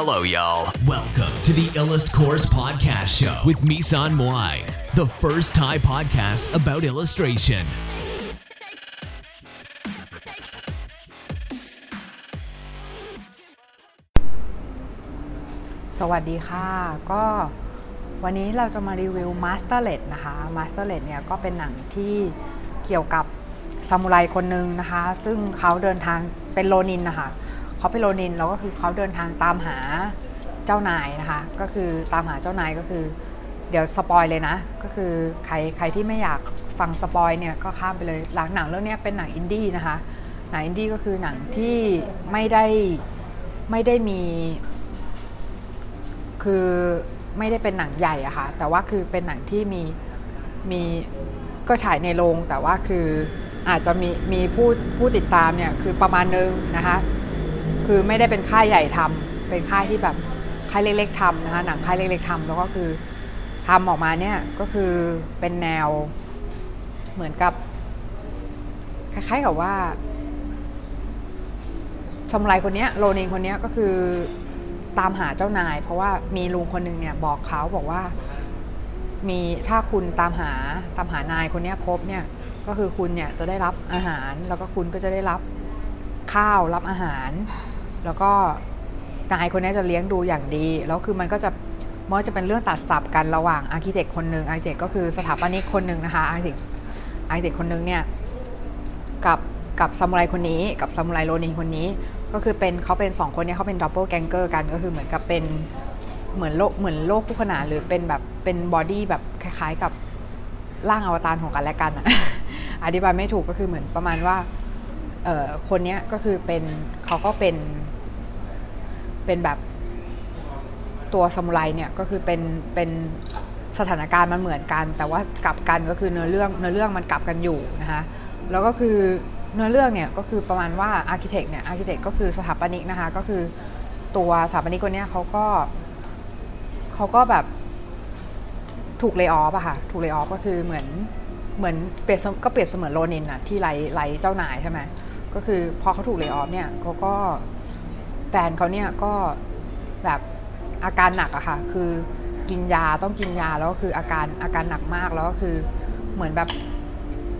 Hello, y'all. Welcome to the Illust Course Podcast Show with Misan Moai, the first Thai podcast about illustration. สวัสดีค่ะ ก็วันนี้เราจะมารีวิว Masterlet นะคะ Masterlet เนี่ยก็เป็นหนังที่เกี่ยวกับซามูไรคนหนึ่งนะคะ ซึ่งเขาเดินทางเป็นโรนินนะคะ เขาเป็นโรนินแล้วก็คือเขาเดินทางตามหาเจ้านายนะคะ ก็คือตามหาเจ้านายก็คือ เดี๋ยว spoil เลยนะ ก็คือใครใครที่ไม่อยากฟัง spoil เนี่ยก็ข้ามไปเลยหลังหนังเรื่องนี้เป็นหนังอินดี้นะคะ หนังอินดี้ก็คือหนังที่ไม่ได้ไม่ได้มี คือไม่ได้เป็นหนังใหญ่อะค่ะแต่ว่าคือเป็นหนังที่มีมีก็ฉายในโรงแต่ว่าคืออาจจะมีมีผู้ผู้ติดตามเนี่ยคือประมาณนึงนะคะ คือไม่ได้เป็นค่ายใหญ่ทำเป็นค่ายที่แบบค่ายเล็กๆทำนะคะหนังค่ายเล็กๆทำแล้วก็คือทำออกมาเนี่ยก็คือเป็นแนวเหมือนกับ คล้ายๆกับว่าสมุไรคนนี้โรนินคนนี้ก็คือตามหาเจ้านาย เพราะว่ามีลุงคนหนึ่งเนี่ยบอกเขาบอกว่า มีถ้าคุณตามหาตามหานายคนนี้พบเนี่ยก็คือคุณเนี่ยจะได้รับอาหารแล้วก็คุณก็จะได้รับข้าวรับอาหาร แล้วก็นายคนนี้จะเลี้ยงดูอย่างดี แล้วคือมันก็จะมันจะเป็นเรื่องตัดสลับกันระหว่าง architect คนหนึ่ง architect ก็คือสถาปนิกคนหนึ่งนะคะ architect architect คนหนึ่งเนี่ยกับกับซามูไรคนนี้กับซามูไรโรนินคนนี้ ก็คือเป็นเขาเป็นสองคนเนี่ยเขาเป็น doppelgänger กันก็คือเหมือนกับเป็นเหมือนโลกเหมือนโลกคู่ขนานหรือเป็นแบบเป็น body แบบคล้ายๆกับร่างอวตารของกันและกันอะอธิบายไม่ถูกก็คือเหมือนประมาณว่าเออคนเนี้ยก็คือเป็นเขาก็เป็น เป็นแบบตัวซามูไรเนี่ยก็คือเป็นเป็นสถานการณ์มันเหมือนกัน แต่ว่ากลับกันก็คือเนื้อเรื่องเนื้อเรื่องมันกลับกันอยู่นะคะแล้วก็คือเนื้อเรื่องเนี่ยก็คือประมาณว่า architect เนี่ย architect ก็คือสถาปนิกนะคะก็คือตัวสถาปนิกคนเนี้ยเขาก็เขาก็แบบถูกเล y o อ f อะค่ะถูกเล y o อ f ก็คือเหมือนเหมือนเปรียบก็เปรียบเสมือนโรนินอะที่ไล่ไล่เจ้านายใช่ไหมก็คือพอเขาถูกเล y o อ f เนี่ยเขาก็ แฟนเขาเนี่ยก็แบบอาการหนักอะค่ะ คือกินยาต้องกินยาแล้วก็คืออาการอาการหนักมากแล้วก็คือเหมือนแบบ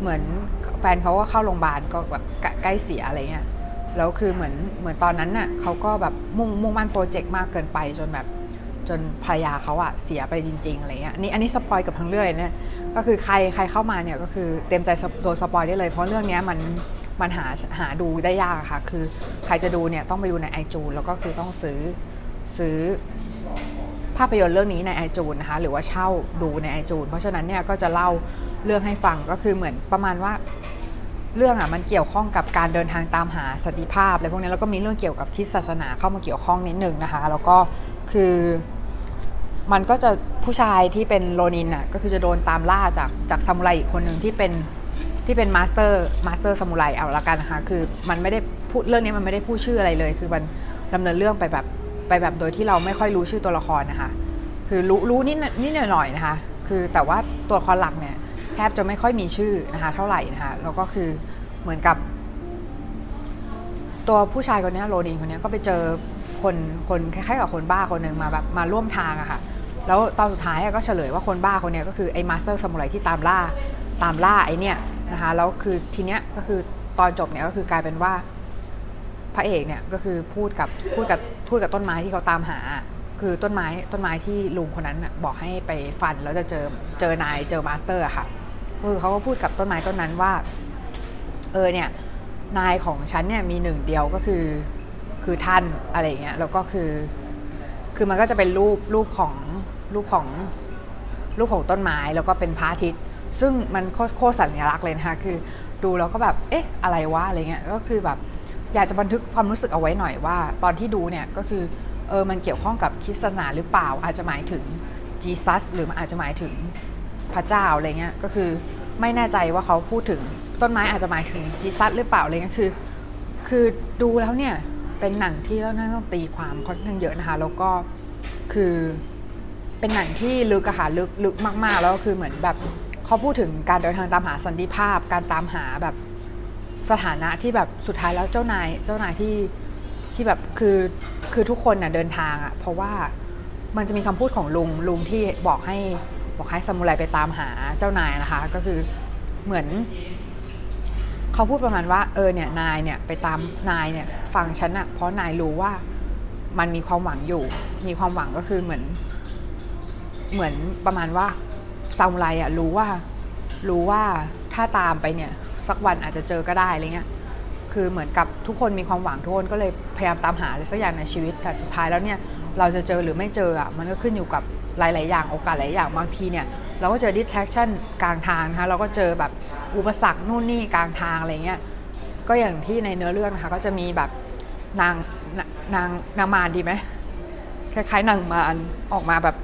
เหมือนแฟนเขาก็เข้าโรงพยาบาลก็แบบใกล้เสียอะไรเงี้ยแล้วคือเหมือนเหมือนตอนนั้นน่ะเขาก็แบบมุ่งมุ่งมั่น project มากเกินไปจนแบบจนภรรยาเขาอะเสียไปจริงๆอะไรเงี้ยนนี้อันนี้ spoil กับทั้งเรื่องเลยเนี่ยก็คือใครใครเข้ามาเนี่ยก็คือเต็มใจโดน spoil ได้เลย เพราะเรื่องนี้มันมันหาหาดูได้ยากค่ะ คือ ใครจะดูเนี่ยต้องไปดูในไอจูนแล้วก็คือต้องซื้อซื้อภาพยนตร์เรื่องนี้ในไอจูนนะคะหรือว่าเช่าดูในไอจูนเพราะฉะนั้นเนี่ยก็จะเล่าเรื่องให้ฟังก็คือเหมือนประมาณว่าเรื่องอะมันเกี่ยวข้องกับการเดินทางตามหาสันติภาพอะไรพวกนี้แล้วก็มีเรื่องเกี่ยวกับคริสตศาสนาเข้ามาเกี่ยวข้องนิดหนึ่งนะคะ แล้วก็คือมันก็จะผู้ชายที่เป็นโรนินอะก็คือจะโดนตามล่าจากจากซามูไรอีกคนหนึ่งที่เป็น ที่เป็น master master ซามูไรเอาละกันนะคะคือมันไม่ได้พูดเรื่องนี้มันไม่ได้พูดชื่ออะไรเลย คือมันดำเนินเรื่องไปแบบไปแบบโดยที่เราไม่ค่อยรู้ชื่อตัวละครนะคะ คือรู้รู้นิดนิดหน่อยๆนะคะ คือแต่ว่าตัวละครหลักเนี่ยแทบจะไม่ค่อยมีชื่อนะคะเท่าไหร่นะคะแล้วก็คือเหมือนกับ ตัวผู้ชายคนนี้โรนินคนนี้ก็ไปเจอคนคนคล้ายๆกับคนบ้าคนหนึ่งมาแบบมาร่วมทางอะค่ะแล้วตอนสุดท้ายก็เฉลยว่าคนบ้าคนนี้ก็คือไอ้ master ซามูไรที่ตามล่าตามล่าไอ้เนี่ย นะคะแล้วคือทีเนี้ยก็คือตอนจบเนี่ยก็คือกลายเป็นว่า พระเอกเนี่ยก็คือพูดกับพูดกับพูดกับต้นไม้ที่เขาตามหา คือต้นไม้ต้นไม้ที่ลุงคนนั้นบอกให้ไปฟันแล้วจะเจอเจอนายเจอ master ค่ะคือเขาก็พูดกับต้นไม้ต้นนั้นว่า เออเนี่ยนายของฉันเนี่ยมีหนึ่งเดียวก็คือคือท่านอะไรเงี้ยแล้วก็คือคือมันก็จะเป็นรูปรูปของรูปของรูปของต้นไม้แล้วก็เป็นพระอาทิตย์ ซึ่งมันโคตรสัญลักษณ์เลยนะคะคือดูแล้วก็แบบเอ๊ะอะไรวะอะไรเงี้ยก็คือแบบอยากจะบันทึกความรู้สึกเอาไว้หน่อยว่า ตอนที่ดูเนี่ยก็คือเออมันเกี่ยวข้องกับคริสตศาสนาหรือเปล่า อาจจะหมายถึงจีซัสหรือมันอาจจะหมายถึงพระเจ้าอะไรเงี้ยก็คือไม่แน่ใจว่าเขาพูดถึงต้นไม้อาจจะหมายถึงจีซัสหรือเปล่าอะไรเงี้ยคือ คือดูแล้วเนี่ยเป็นหนังที่เราต้องตีความค่อนข้างเยอะนะคะแล้วก็คือเป็นหนังที่ลึกอะค่ะลึกลึกมาก ๆ แล้วก็คือเหมือนแบบ เขาพูดถึงการเดินทางตามหาสันติภาพ การตามหาแบบสถานะที่แบบสุดท้ายแล้วเจ้านายเจ้านายที่ที่แบบคือคือทุกคนน่ะเดินทางอะเพราะว่ามันจะมีคำพูดของลุงลุงที่บอกให้บอกให้ซามูไรไปตามหาเจ้านายนะคะ ก็คือเหมือนเขาพูดประมาณว่าเออเนี่ยนายเนี่ยไปตามนายเนี่ยฟังฉันอะเพราะนายรู้ว่ามันมีความหวังอยู่ มีความหวังก็คือเหมือน เหมือนประมาณว่า ซามูไรอะรู้ว่ารู้ว่าถ้าตามไปเนี่ยสักวันอาจจะเจอก็ได้อะไรเงี้ยคือเหมือนกับทุกคนมีความหวังทุกคนก็เลยพยายามตามหาอะไรสักอย่างในชีวิตแต่สุดท้ายแล้วเนี่ยเราจะเจอหรือไม่เจออะมันก็ขึ้นอยู่กับหลาย ๆ อย่างโอกาสหลายอย่างบางทีเนี่ยเราก็เจอ distraction กลางทางนะคะเราก็เจอแบบอุปสรรคนู่นนี่กลางทางอะไรเงี้ยก็อย่างที่ในเนื้อเรื่องนะคะก็จะมีแบบนางนางนางมารดีไหมคล้ายๆนางมารออกมาแบบ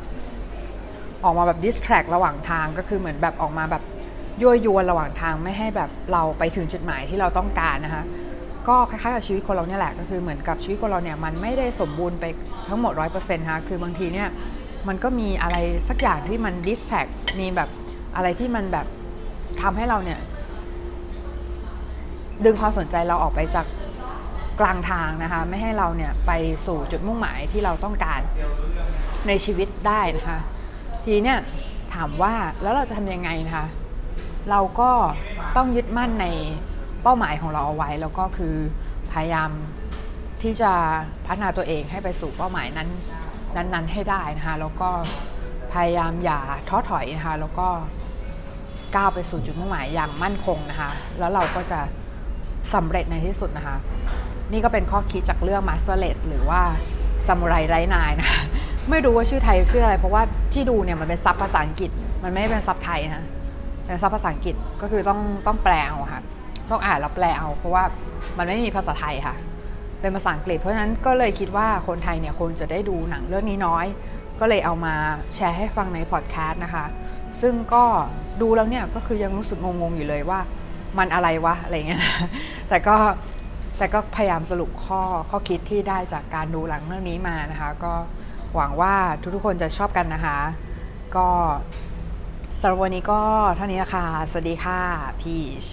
ออกมาแบบดิสแทรกระหว่างทางก็คือเหมือนแบบออกมาแบบยั่วยวนระหว่างทางไม่ให้แบบเราไปถึงจุดหมายที่เราต้องการนะคะก็คล้ายๆกับชีวิตคนเราเนี่ยแหละก็คือเหมือนกับชีวิตคนเราเนี่ยมันไม่ได้สมบูรณ์ไปทั้งหมดร้อยเปอร์เซ็นต์นะคะคือบางทีเนี่ยมันก็มีอะไรสักอย่างที่มันดิสแทรกมีแบบอะไรที่มันแบบทำให้เราเนี่ย ดึงความสนใจเราออกไปจากกลางทางนะคะ ไม่ให้เราเนี่ยไปสู่จุดมุ่งหมายที่เราต้องการในชีวิตได้นะคะ ทีเนี่ยถามว่าแล้วเราจะทำยังไงนะคะเราก็ต้องยึดมั่นในเป้าหมายของเราเอาไว้ แล้วก็คือพยายามที่จะพัฒนาตัวเองให้ไปสู่เป้าหมายนั้นนั้นๆให้ได้นะคะแล้วก็พยายามอย่าท้อถอยนะคะแล้วก็ก้าวไปสู่จุดมุ่งหมายอย่างมั่นคงนะคะแล้วเราก็จะสำเร็จในที่สุดนะคะนี่ก็เป็นข้อคิดจากเรื่อง Masterless หรือว่า ซามูไรไร้นายนะไม่รู้ว่าชื่อไทยชื่ออะไร เพราะว่าที่ดูเนี่ยมันเป็นซับภาษาอังกฤษ มันไม่ได้เป็นซับไทยนะเป็นซับภาษาอังกฤษก็คือต้องต้องแปลเอาค่ะต้องอ่านแล้วแปลเอา เพราะว่ามันไม่มีภาษาไทยค่ะ เป็นภาษาอังกฤษ เพราะฉะนั้นก็เลยคิดว่าคนไทยเนี่ยคงจะได้ดูหนังเรื่องนี้น้อย ก็เลยเอามาแชร์ให้ฟังในพอดแคสต์นะคะ ซึ่งก็ดูแล้วเนี่ยก็คือยังรู้สึกงงๆอยู่เลยว่า มันอะไรวะอะไรเงี้ยแต่ก็ แต่ก็พยายามสรุปข้อข้อคิดที่ได้จากการดูหลังเรื่องนี้มานะคะ ก็หวังว่าทุกๆคนจะชอบกันนะคะ ก็สำหรับวันนี้ก็เท่านี้นะคะสวัสดีค่ะพีช